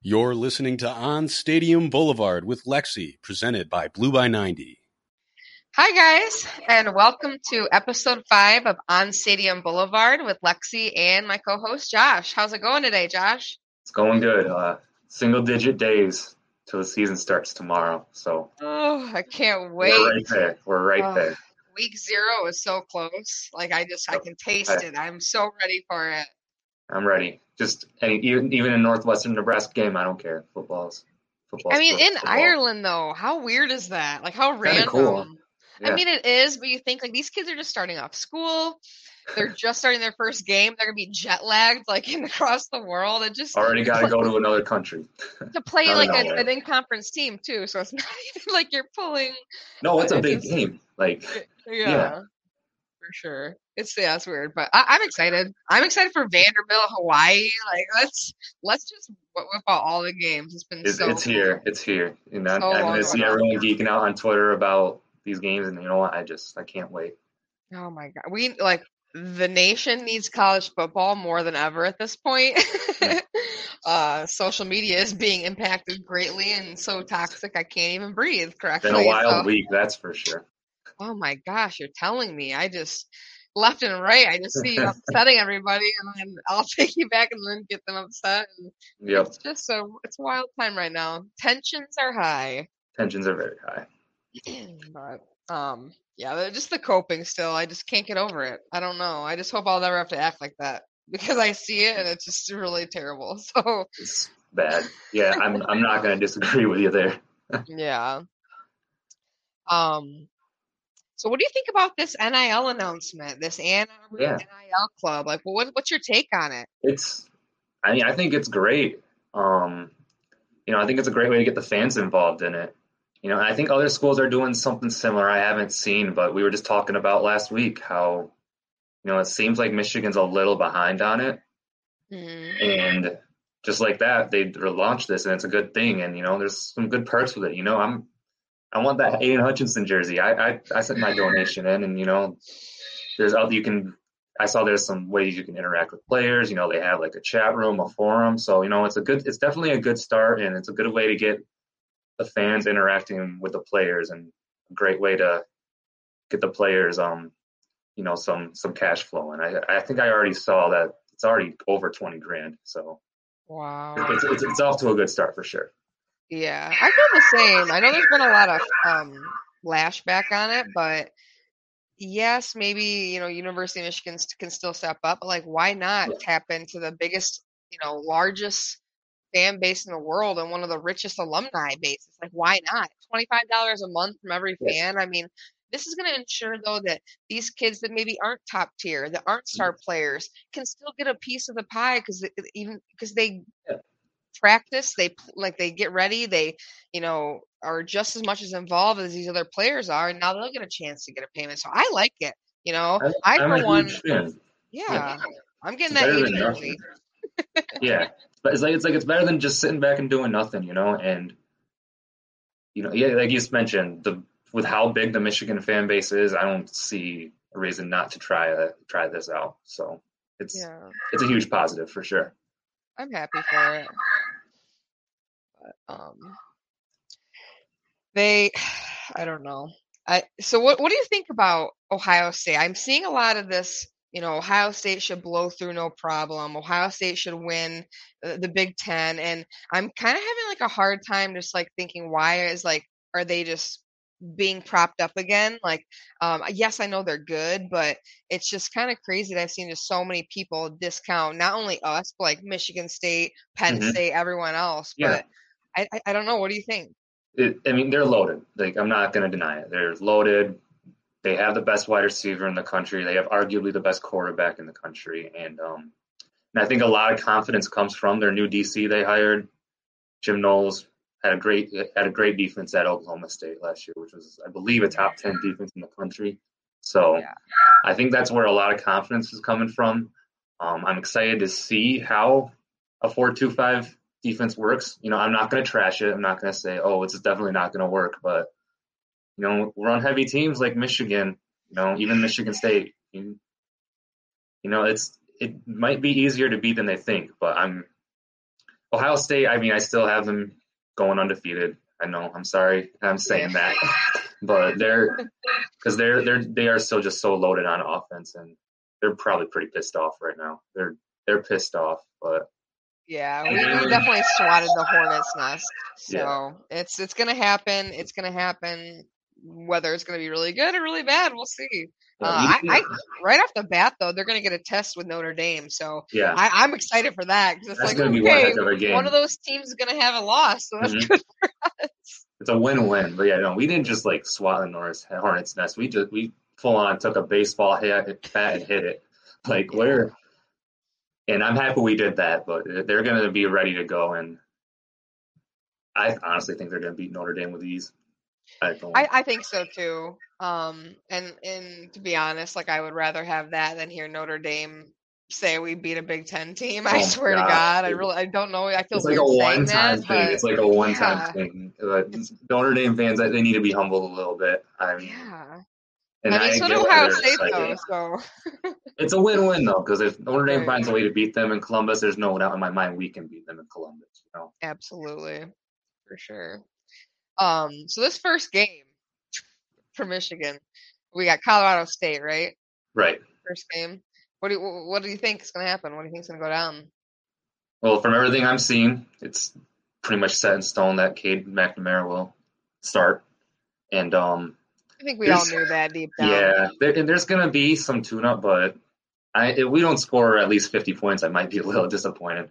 You're listening to On Stadium Boulevard with Lexi, presented by Blue by 90. Hi, guys, and welcome to episode five of On Stadium Boulevard with Lexi and my co host Josh. How's it going today, Josh? It's going good. Uh, single digit days till the season starts tomorrow. So, oh, I can't wait. We're right there. We're right oh, there. Week zero is so close. Like, I just, I can taste I, it. I'm so ready for it. I'm ready. Just any, even even in Northwestern Nebraska game, I don't care. Football's football. I mean, in football. Ireland though, how weird is that? Like how random. Cool. Yeah. I mean, it is, but you think like these kids are just starting off school. They're just starting their first game. They're gonna be jet lagged, like in across the world, It just already got to go to another country to play like a, an in-conference team too. So it's not even like you're pulling. No, it's a big game. Like yeah, yeah, for sure. It's yeah, it's weird, but I, am excited. I'm excited for Vanderbilt, Hawaii. Like let's let's just whip out all the games. It's been it's, so it's cool. here. It's here. You know, so I'm gonna see everyone geeking out on Twitter about these games, and you know what? I just I can't wait. Oh my god, we like the nation needs college football more than ever at this point. uh, social media is being impacted greatly and so toxic I can't even breathe correctly. Been a wild so. week, that's for sure. Oh my gosh, you're telling me. I just left and right. I just see you upsetting everybody, and then I'll take you back and then get them upset. And yep. It's just so it's wild time right now. Tensions are high. Tensions are very high. but um, yeah, just the coping. Still, I just can't get over it. I don't know. I just hope I'll never have to act like that because I see it and it's just really terrible. So it's bad. Yeah, I'm. I'm not going to disagree with you there. yeah. Um, so, what do you think about this NIL announcement? This Ann Arbor yeah. NIL club. Like, what what's your take on it? It's, I mean, I think it's great. Um, you know, I think it's a great way to get the fans involved in it. You know, I think other schools are doing something similar. I haven't seen, but we were just talking about last week how, you know, it seems like Michigan's a little behind on it, mm-hmm. and just like that, they launched this, and it's a good thing. And you know, there's some good perks with it. You know, I'm I want that Aidan Hutchinson jersey. I, I I sent my donation in, and you know, there's other you can. I saw there's some ways you can interact with players. You know, they have like a chat room, a forum. So you know, it's a good. It's definitely a good start, and it's a good way to get the fans interacting with the players, and a great way to get the players um you know some some cash flow. And I I think I already saw that it's already over twenty grand. So wow, it's, it's, it's off to a good start for sure. Yeah, I feel the same. I know there's been a lot of um, lashback on it, but yes, maybe you know University of Michigan can still step up. But like, why not tap into the biggest, you know, largest fan base in the world and one of the richest alumni bases? Like, why not? Twenty five dollars a month from every fan. I mean, this is going to ensure though that these kids that maybe aren't top tier, that aren't star mm. players, can still get a piece of the pie because even because they practice they like they get ready they you know are just as much as involved as these other players are and now they'll get a chance to get a payment so i like it you know? I, I for one yeah, yeah, i'm getting it's that yeah but it's like it's like it's better than just sitting back and doing nothing you know and you know yeah like you just mentioned the with how big the michigan fan base is i don't see a reason not to try uh, try this out so it's yeah. it's a huge positive for sure. I'm happy for it um, they, I don't know. I so what what do you think about Ohio State? I'm seeing a lot of this. You know, Ohio State should blow through no problem. Ohio State should win the, the Big Ten, and I'm kind of having like a hard time just like thinking why is like are they just being propped up again. Like, um, yes, I know they're good, but it's just kind of crazy that I've seen just so many people discount not only us, but like Michigan State, Penn mm-hmm. State, everyone else. Yeah. But I, I, don't know. What do you think? It, I mean, they're loaded. Like I'm not going to deny it. They're loaded. They have the best wide receiver in the country. They have arguably the best quarterback in the country, and um, and I think a lot of confidence comes from their new DC they hired. Jim Knowles had a great had a great defense at Oklahoma State last year, which was I believe a top ten defense in the country. So yeah. I think that's where a lot of confidence is coming from. Um, I'm excited to see how a four two five defense works. You know, I'm not going to trash it. I'm not going to say, oh, it's definitely not going to work. But, you know, we're on heavy teams like Michigan, you know, even Michigan State. You, you know, it's it might be easier to beat than they think, but I'm Ohio State. I mean, I still have them going undefeated. I know. I'm sorry. I'm saying that, but they're because they're they're they are still just so loaded on offense, and they're probably pretty pissed off right now. They're they're pissed off, but yeah, we, we definitely swatted the hornet's nest. So yeah. it's it's gonna happen. It's gonna happen. Whether it's gonna be really good or really bad, we'll see. Uh, I, I, right off the bat though, they're going to get a test with Notre Dame, so yeah, I, am excited for that because it's that's like okay, one, one, of those teams is going to have a loss, so that's mm-hmm. good for us. It's a win-win, but yeah, no, we didn't just like swat the Norris Hornets nest. We just we full on took a baseball hit, bat and hit it. Like we're, and I'm happy we did that, but they're going to be ready to go, and I honestly think they're going to beat Notre Dame with ease. I, I, I think so too. Um, and and to be honest, like I would rather have that than hear Notre Dame say we beat a Big Ten team. I oh, swear God. to God, I really I don't know. I feel it's like a one time thing. But, it's like a one time yeah. thing. But Notre Dame fans, they need to be humbled a little bit. I mean, yeah. And I mean, so do Ohio State though. So it's a win-win though, because if Notre Dame finds a way to beat them in Columbus, there's no doubt in my mind we can beat them in Columbus. You know? Absolutely, for sure. Um, so this first game for Michigan, we got Colorado State, right? Right. First game. What do you, what do you think is going to happen? What do you think is going to go down? Well, from everything I'm seeing, it's pretty much set in stone that Cade McNamara will start, and um, I think we all knew that deep down. Yeah, there, and there's going to be some tune-up, but I, if we don't score at least 50 points, I might be a little disappointed.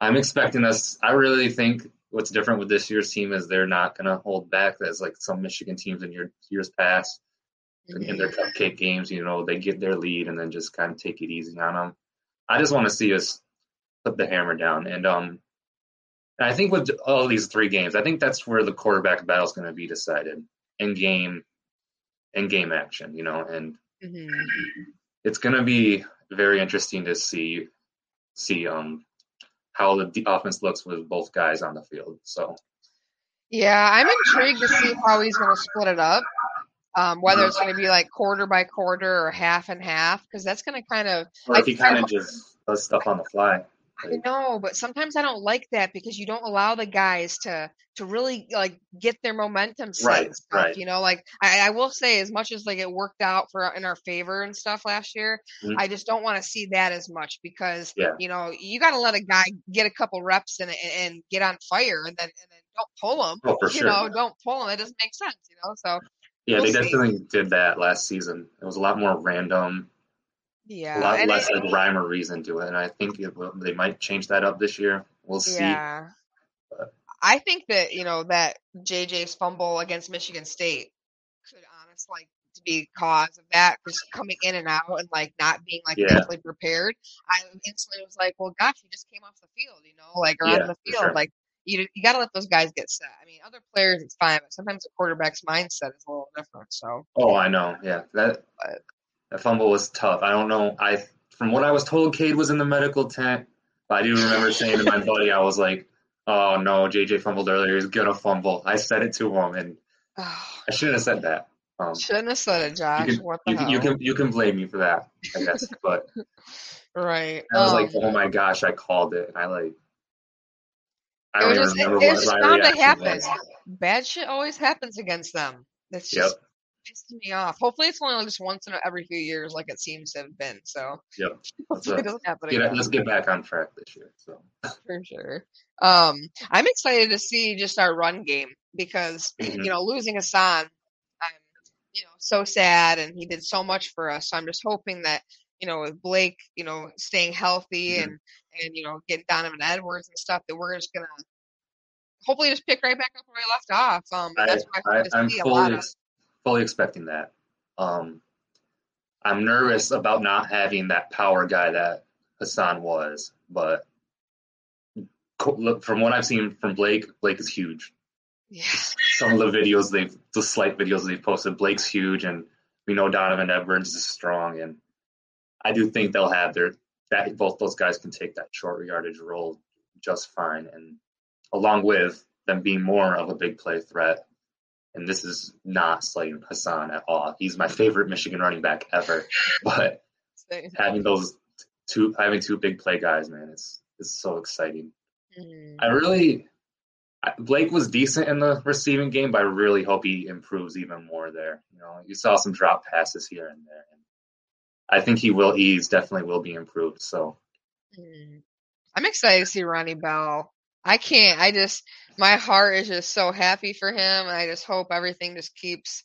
I'm expecting us. I really think what's different with this year's team is they're not going to hold back as like some Michigan teams in your years past mm-hmm. in their cupcake games. You know, they get their lead and then just kind of take it easy on them. I just want to see us put the hammer down. And um, and I think with all these three games, I think that's where the quarterback battle is going to be decided in game, in game action. You know, and mm-hmm. it's going to be very interesting to see see um how the offense looks with both guys on the field. So, yeah, I'm intrigued to see how he's going to split it up. Um, whether it's going to be like quarter by quarter or half and half, because that's going to kind of. Or if he kind of just does stuff on the fly. I know, but sometimes I don't like that because you don't allow the guys to to really like get their momentum set right, stuff, right. you know like I, I, will say as much as like it worked out for in our favor and stuff last year mm-hmm. i just don't want to see that as much because yeah. you know you got to let a guy get a couple reps and, and get on fire and then and then don't pull him oh, you sure. know don't pull him it doesn't make sense you know so yeah we'll they see. definitely did that last season it was a lot more random yeah, a lot less like rhyme or reason to it, and I think it, they might change that up this year. We'll see. Yeah, I think that you know that JJ's fumble against Michigan State could honestly like to be cause of that just coming in and out and like not being like yeah. mentally prepared. I instantly was like, well, gosh, he just came off the field, you know, like or yeah, on the field, sure. like you you got to let those guys get set. I mean, other players it's fine, but sometimes the quarterback's mindset is a little different. So. Oh, I know. Yeah, that but, that fumble was tough. I don't know. I from what I was told, Cade was in the medical tent. But I do remember saying to my buddy, I was like, "Oh no, JJ fumbled earlier. He's gonna fumble." I said it to him, and I shouldn't have said that. Um, shouldn't have said it, Josh. You can, what the you, hell? you can you can blame me for that, I guess. But right, I was um, like, "Oh my gosh, I called it." And I like. I don't even just, remember it, what it's my bound to happen. Bad shit always happens against them. That's Yep. Pissing me off. Hopefully, it's only like just once in a, every few years, like it seems to have been. So Yep. doesn't happen again. let's get back on track this year. So for sure. Um, I'm excited to see just our run game because Mhm. you know losing Hassan, I'm you know so sad, and he did so much for us. So I'm just hoping that you know with Blake, you know, staying healthy Mhm. and and you know getting Donovan Edwards and stuff, that we're just gonna hopefully just pick right back up where we left off. Um, I, that's what I, I, I'm fully of. Fully expecting that. Um, I'm nervous about not having that power guy that Hassan was, but look from what I've seen from Blake, Blake is huge. Yeah, Some of the videos they've, the slight videos they've posted, Blake's huge, and we know Donovan Edwards is strong, and I do think they'll have their that both those guys can take that short yardage role just fine, and along with them being more of a big play threat. And this is not slighting Hassan at all. He's my favorite Michigan running back ever. But having those two, having two big play guys, man, it's it's so exciting. Mm. I really I- Blake was decent in the receiving game, but I really hope he improves even more there. You know, you saw some drop passes here and there. And I think he will. He's definitely will be improved. So Mm. I'm excited to see Ronnie Bell. I can't. I just my heart is just so happy for him. I just hope everything just keeps,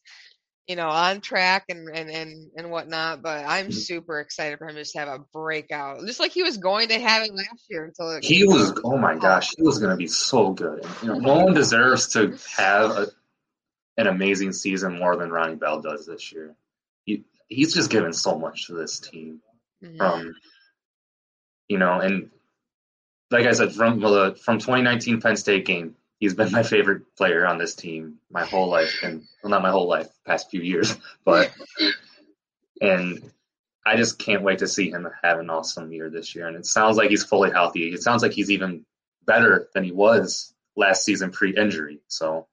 you know, on track and and and and whatnot. But I'm Mhm. super excited for him to just have a breakout, just like he was going to have it last year until he was. out. Oh my gosh, he was going to be so good. You know, no one deserves to have a, an amazing season more than Ronnie Bell does this year. He he's just given so much to this team. From you know and like i said from the from 2019 penn state game he's been my favorite player on this team my whole life and well not my whole life past few years but and i just can't wait to see him have an awesome year this year and it sounds like he's fully healthy it sounds like he's even better than he was last season pre-injury so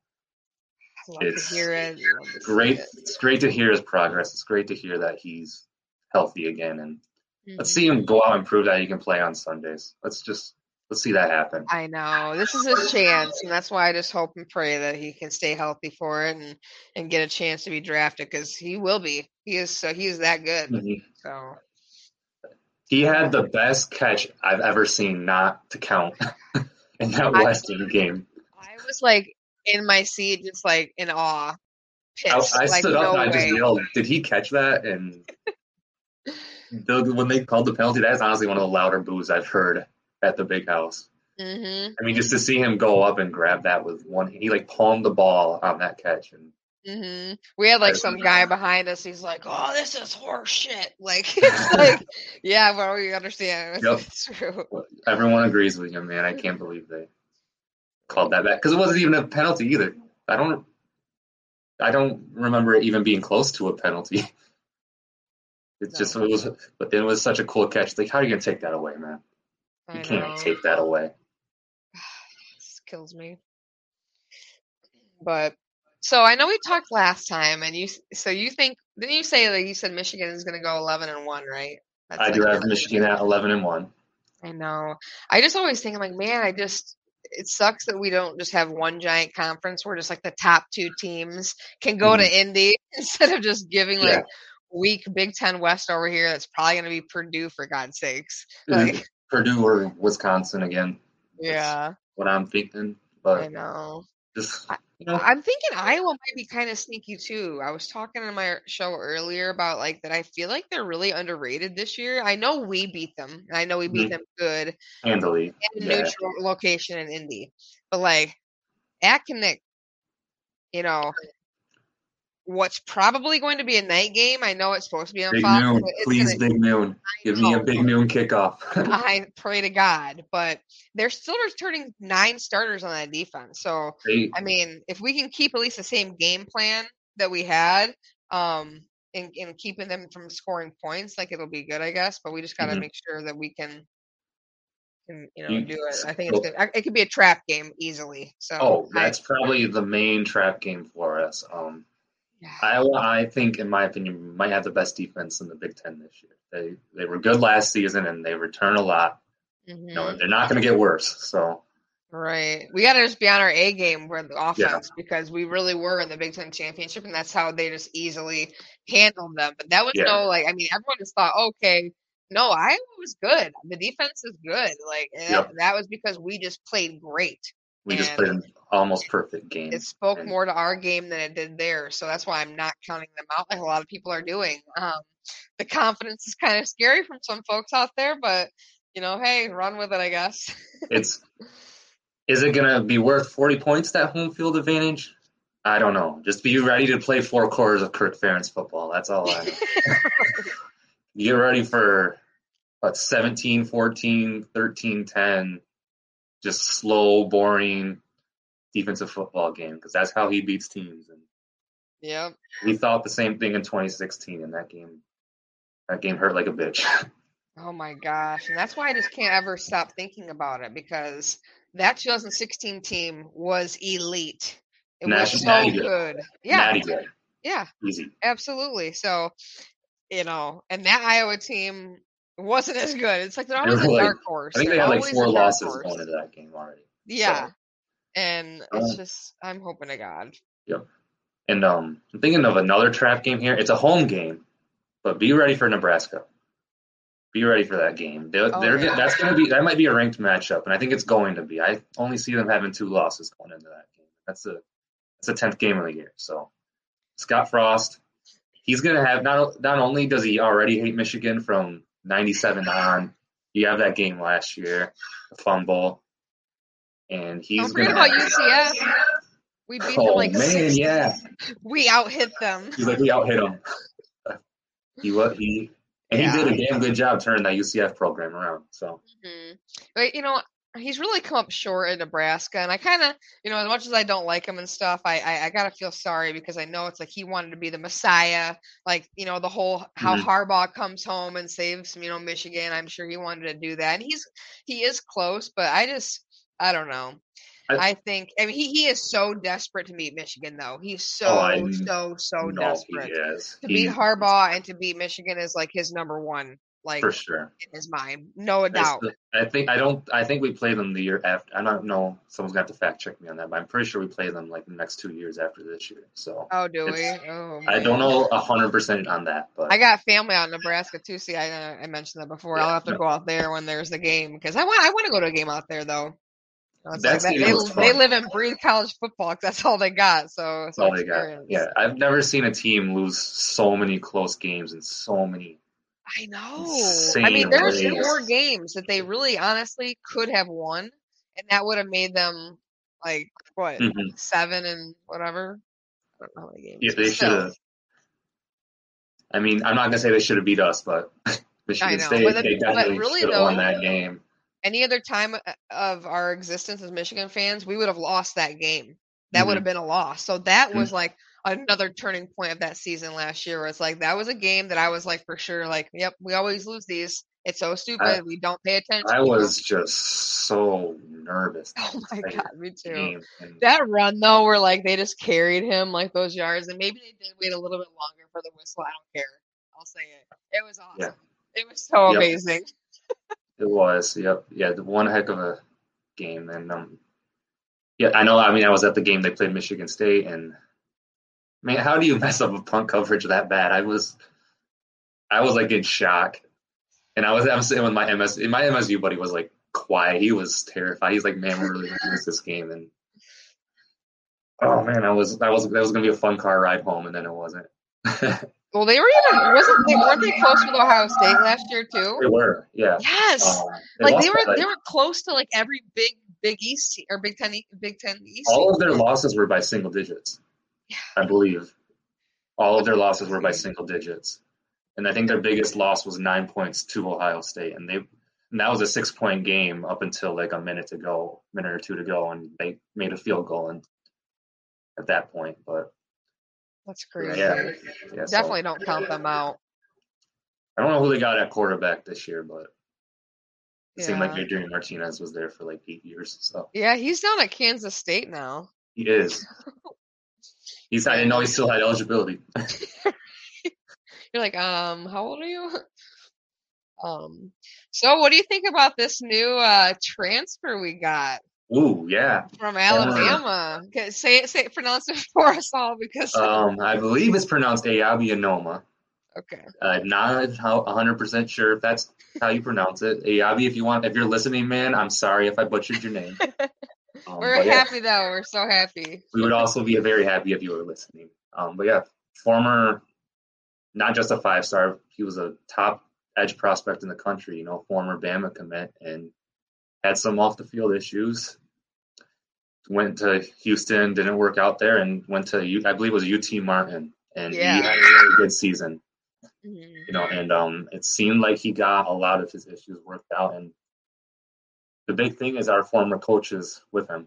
it's to hear it. Great it. it's great to hear his progress it's great to hear that he's healthy again and Let's Mhm. see him go out and prove that he can play on Sundays. Let's just let's see that happen. I know this is his chance, and that's why I just hope and pray that he can stay healthy for it and and get a chance to be drafted because he will be. He is so he is that good. Mhm. So He had the best catch I've ever seen, not to count, in that I- Western game. I was like in my seat, just like in awe, I. I like stood up no and I just way. yelled, "Did he catch that?" And the, when they called the penalty, that's honestly one of the louder boos I've heard at the big house. hmm I mean, just to see him go up and grab that with one, he like palmed the ball on that catch, and hmm We had like some guy behind us. He's like, "Oh, this is horse shit." Like, it's like, yeah, well, we understand. It's, Yep. it's true. everyone agrees with him, man. I can't believe they called that back because it wasn't even a penalty either. I don't, I don't remember it even being close to a penalty. It's just No. it was, but then it was such a cool catch. Like, how are you gonna take that away, man? You can't know. take that away. This kills me. But so I know we talked last time, and you so you think didn't you say that you said Michigan is going to go eleven and one, right? That's I like do have Michigan at eleven and one. I know. I just always think I'm like, man, I just it sucks that we don't just have one giant conference where just like the top two teams can go to Indy instead of just giving Mm-hmm. Yeah. like weak Big Ten West over here. That's probably going to be Purdue for God's sakes. Mhm. Like, Purdue or Wisconsin again. yeah, What I'm thinking, I know. just you know, I'm thinking Iowa might be kind of sneaky too. I was talking in my show earlier about like that. I feel like they're really underrated this year. I know we beat them, and I know we beat Mhm. them good handily. in a Yeah. neutral location in Indy, but like at Kinnick, you know, what's probably going to be a night game. I know it's supposed to be on Big Fox. noon, please, gonna- big noon. Give me a big noon kickoff. I pray to God, but they're still returning nine starters on that defense. So they, I mean, if we can keep at least the same game plan that we had, um, in, in keeping them from scoring points, like it'll be good, I guess. But we just got to Mhm. make sure that we can, can you know, do it. I think it's good. It could be a trap game easily. So oh, I- that's probably the main trap game for us. Um. Iowa, I think, in my opinion, might have the best defense in the Big Ten this year. They they were good last season and they return a lot. You know, Mhm. they're not going to get worse. So Right. We got to just be on our A game with the offense because we really were in the Big Ten championship, and that's how they just easily handled them. But that was Yeah. no like. I mean, everyone just thought, okay, no, Iowa was good. The defense is good. Like Yep. that was because we just played great. We just played an almost perfect game. It spoke And- more to our game than it did theirs. So that's why I'm not counting them out like a lot of people are doing. Um, the confidence is kind of scary from some folks out there, but you know, hey, run with it, I guess. It's is it going to be worth 40 points that home field advantage? I don't know. Just be ready to play four quarters of Kirk Ferentz football. That's all I know. Get ready for what 17, 14, 13, 10 just slow, boring defensive football game because that's how he beats teams. And yep. we thought the same thing in 2016 and that game that game hurt like a bitch. Oh my gosh. And that's why I just can't ever stop thinking about it because that 2016 team was elite. It was so natty good. Yeah. Yeah, Easy. absolutely. So, you know, and that Iowa team, It wasn't as good. It's like they're They always a like- dark horse. I think they They're had like four losses going into that game already. Yeah. So, And Uh, it's just I'm hoping to God. Yep. And um, I'm thinking of another trap game here. It's a home game, but be ready for Nebraska. Be ready for that game. They're, Oh, they're yeah. that's to be that might be a ranked matchup, and I think it's going to be. I only see them having two losses going into that game. That's a that's a tenth game of the year. So Scott Frost, he's going to have not not only does he already hate Michigan from '97 on, you have that game last year, the fumble, and he's Don't forget about UCF. We beat them Oh like man, six. yeah. We out hit them. He's like, we out hit him. he what he and Yeah. he did a damn good job turning that UCF program around. So Mhm. But you know, he's really come up short in Nebraska, and I kind of, you know, as much as I don't like him and stuff, I, I I gotta feel sorry because I know it's like he wanted to be the Messiah, like you know the whole how Mhm. Harbaugh comes home and saves you know Michigan. I'm sure he wanted to do that, and he's he is close, but I just I don't know. I- I, think I mean he, he is so desperate to meet Michigan though. He's so Oh, so so no, desperate to He- beat Harbaugh and to beat Michigan is like his number one, like for sure. in his mind, no doubt. I think I don't. I think we play them the year after. I don't know. Someone's gonna have to fact check me on that, but I'm pretty sure we play them like the next two years after this year. So Oh, do we? Oh, I don't know a hundred percent on that, but I got family out in Nebraska too. See, I uh, I mentioned that before. I'll have to go out there when there's the game because I want I want to go to a game out there though. Like that- they, they live and breathe college football 'cause that's all they got. So that's all they got. Yeah, I've never seen a team lose so many close games and so many. I know. I mean, there's ways. four games that they really honestly could have won, and that would have made them like what Mhm. seven and whatever. I don't know how many games. Yeah, they should have. I mean, I'm not gonna say they should have beat us, but Michigan know, State but they definitely really, should have won that game. any other time uh, of our existence as Michigan fans, we would have lost that game. That would Mhm. have been a loss. So that Mhm. was like another turning point of that season last year. Where it's like that was a game that I was like for sure, like, yep, we always lose these. It's so stupid. we don't pay attention. I was just so nervous. Oh my god, me too. And That run though, where like they just carried him like those yards, and maybe they did wait a little bit longer for the whistle. I don't care. I'll say it. It was awesome. Yeah. It was so Yep. amazing. It was, yep, yeah, the one heck of a game, and um, yeah, I know. I mean, I was at the game they played Michigan State, and man, how do you mess up a punt coverage that bad? I was, I was like in shock, and I was, I was sitting with my MS, my MSU buddy was like quiet. He was terrified. He's like, man, we're really gonna lose this game, and oh man, I was, I was, that was gonna be a fun car ride home, and then it wasn't. Well, they were even wasn't they weren't they close with Ohio State last year too? they were, yeah. Yes. Um, like they were by, they were close to like every big Big East or Big Ten Big Ten East. all of their losses were by single digits. I believe. All of their losses were by single digits. And I think their biggest loss was nine points to Ohio State. And they and that was a six point game up until like a minute to go, minute or two to go, and they made a field goal and at that point. But That's crazy. yeah, yeah so Definitely don't count them out. I don't know who they got at quarterback this year, but it seemed like Adrian Martinez was there for like eight years. So Yeah, he's down at Kansas State now. he is. He's I didn't know he still had eligibility. You're like, um, how old are you? Um, so what do you think about this new uh transfer we got Ooh, yeah. from Alabama? Okay, say it, say it, pronounce it for us all because Um, I believe it's pronounced Eyabi Anoma. okay, Uh, not how 100% sure if that's how you pronounce it. Eyabi, if you want, if you're listening, man, I'm sorry if I butchered your name. Um, we're but yeah, happy though. We're so happy. we would also be very happy if you were listening. Um, but yeah, former, not just a five star, he was a top edge prospect in the country, you know, former Bama commit and had some off the field issues. Went to Houston, didn't work out there, and went to, I believe it was UT Martin. And Yeah. he had a really good season. Mhm. you know, and um, it seemed like he got a lot of his issues worked out. And the big thing is our former coaches with him,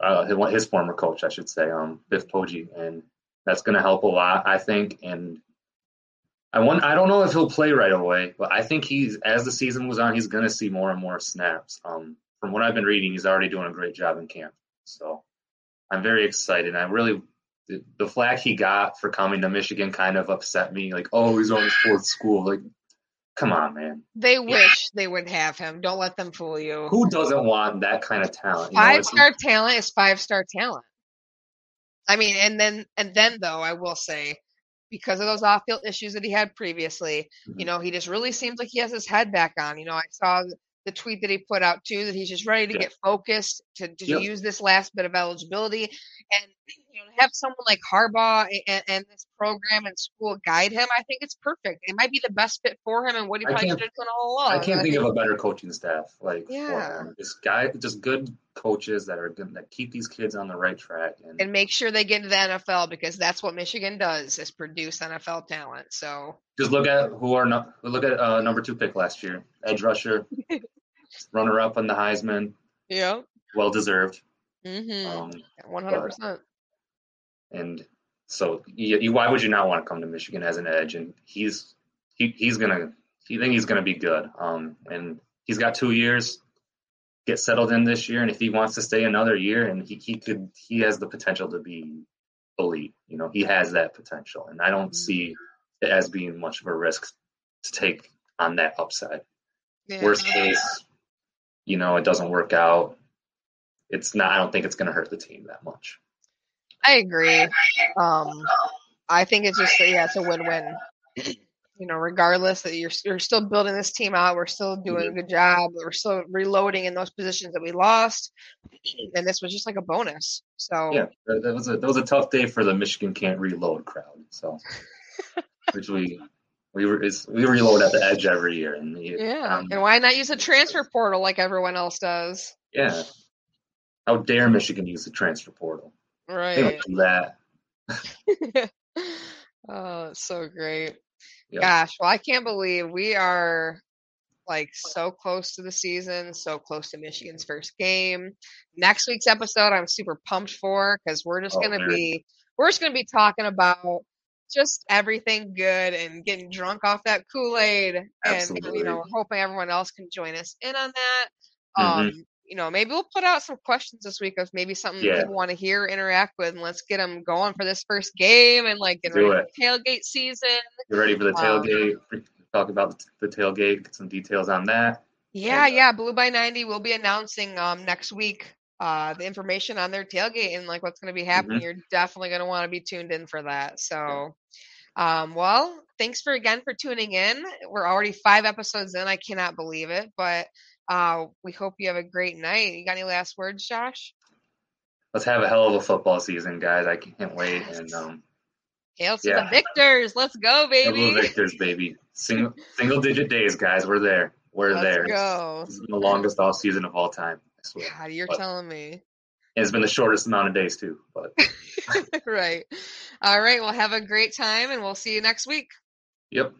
uh, his, former coach, I should say, um, Biff Poggi, and that's going to help a lot, I think. And I want, I don't know if he'll play right away, but I think he's as the season moves on, he's going to see more and more snaps. Um, from what I've been reading, he's already doing a great job in camp, so I'm very excited. I really the, the he got for coming to Michigan kind of upset me. Like, oh, he's on his fourth school. Like, Come on, man. They wish they would have him. Don't let them fool you. Who doesn't want that kind of talent? You know, Five star talent is five star talent. I mean, and then and then though I will say, because of those off field issues that he had previously, you Mhm. know, he just really seems like he has his head back on. You know, I saw the tweet that he put out too that he's just ready to Yeah. get focused to, to Yep. use this last bit of eligibility and you know have someone like Harbaugh and, and this program and school guide him. I think it's perfect. It might be the best fit for him and what he probably should have done all along. I can't I think of a better coaching staff. Like, Yeah. this guy, just good coaches that are good, that keep these kids on the right track. And, and make sure they get into the NFL because that's what Michigan does is produce NFL talent. So just look at who are no, look at uh, number two pick last year, edge rusher, runner up on the Heisman, yeah, well deserved. mm-hmm. Um, one hundred percent. And so you, you, why would you not want to come to Michigan as an edge? And he's he, he's gonna he think he's gonna be good. Um, and he's got two years. Get settled in this year, and if he wants to stay another year, and he, he could he has the potential to be elite. You know, he has that potential, and I don't see it as being much of a risk to take on that upside. Yeah. Worst case, you know, it doesn't work out. It's not. I don't think it's going to hurt the team that much. I agree. Um, I think it's just yeah, it's a win-win. You know, regardless that you're you're still building this team out, we're still doing a good job. We're still reloading in those positions that we lost, and this was just like a bonus. So Yeah, that, was a that was a tough day for the Michigan can't reload crowd. So, which we we were is, we reload at the edge every year, and we, yeah. um, and why not use a transfer portal like everyone else does? yeah. How dare Michigan use the transfer portal? Right. that. oh, so great. Gosh, well, I can't believe we are like so close to the season, so close to Michigan's first game. Next week's episode, I'm super pumped for because we're just Oh, gonna man. be we're just gonna be talking about just everything good and getting drunk off that Kool Aid, and you know, hoping everyone else can join us in on that. Mhm. Um, you know, maybe we'll put out some questions this week of maybe something Yeah. people want to hear, interact with, and let's get them going for this first game and like get ready for tailgate season. Get ready for the Um, tailgate. Talk about the tailgate. Get some details on that. Yeah, And, uh, yeah. Blue by ninety will be announcing um next week uh the information on their tailgate and like what's going to be Mm-hmm. happening. You're definitely going to want to be tuned in for that. So, um, well, thanks for again for tuning in. We're already five episodes in. I cannot believe it, but uh, we hope you have a great night. You got any last words, Josh? Let's have a hell of a football season, guys. I can't wait. And um, Hail to Yeah. the victors! Let's go, baby! victors, baby. Single single digit days, guys. We're there. We're Let's there. go. This has been the longest off season of all time. I swear. God, you're But- telling me. It's been the shortest amount of days too. But right. All right. Well, have a great time, and we'll see you next week. yep.